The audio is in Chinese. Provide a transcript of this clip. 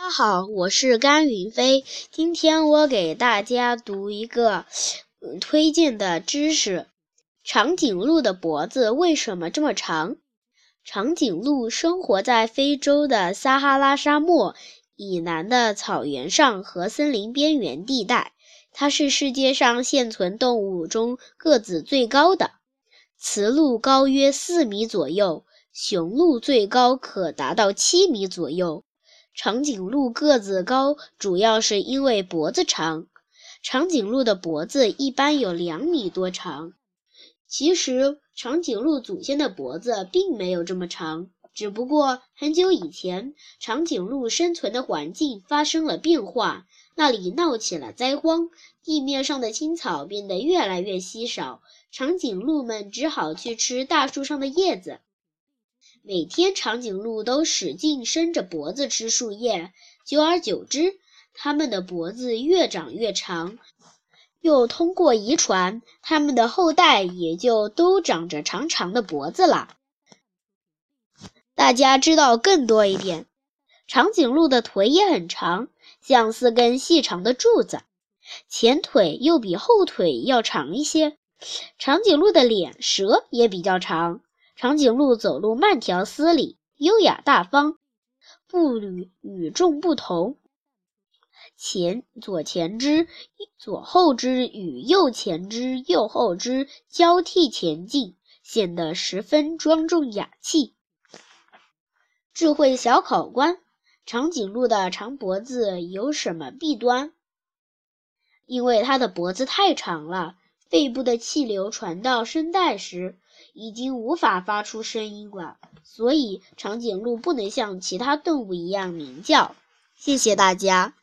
大家好，我是甘云飞。今天我给大家读一个推荐的知识：长颈鹿的脖子为什么这么长？长颈鹿生活在非洲的撒哈拉沙漠以南的草原上和森林边缘地带，它是世界上现存动物中个子最高的。雌鹿高约四米左右，雄鹿最高可达到七米左右。长颈鹿个子高，主要是因为脖子长。长颈鹿的脖子一般有两米多长。其实，长颈鹿祖先的脖子并没有这么长，只不过很久以前，长颈鹿生存的环境发生了变化，那里闹起了灾荒，地面上的青草变得越来越稀少，长颈鹿们只好去吃大树上的叶子。每天，长颈鹿都使劲伸着脖子吃树叶，久而久之，它们的脖子越长越长。又通过遗传，它们的后代也就都长着长长的脖子了。大家知道更多一点，长颈鹿的腿也很长，像四根细长的柱子，前腿又比后腿要长一些。长颈鹿的脸舌也比较长。长颈鹿走路慢条斯理、优雅大方，步履与众不同。前左前肢、左后肢与右前肢、右后肢交替前进，显得十分庄重雅气。智慧小考官：长颈鹿的长脖子有什么弊端？因为它的脖子太长了，肺部的气流传到声带时。已经无法发出声音了，所以长颈鹿不能像其他动物一样鸣叫。谢谢大家。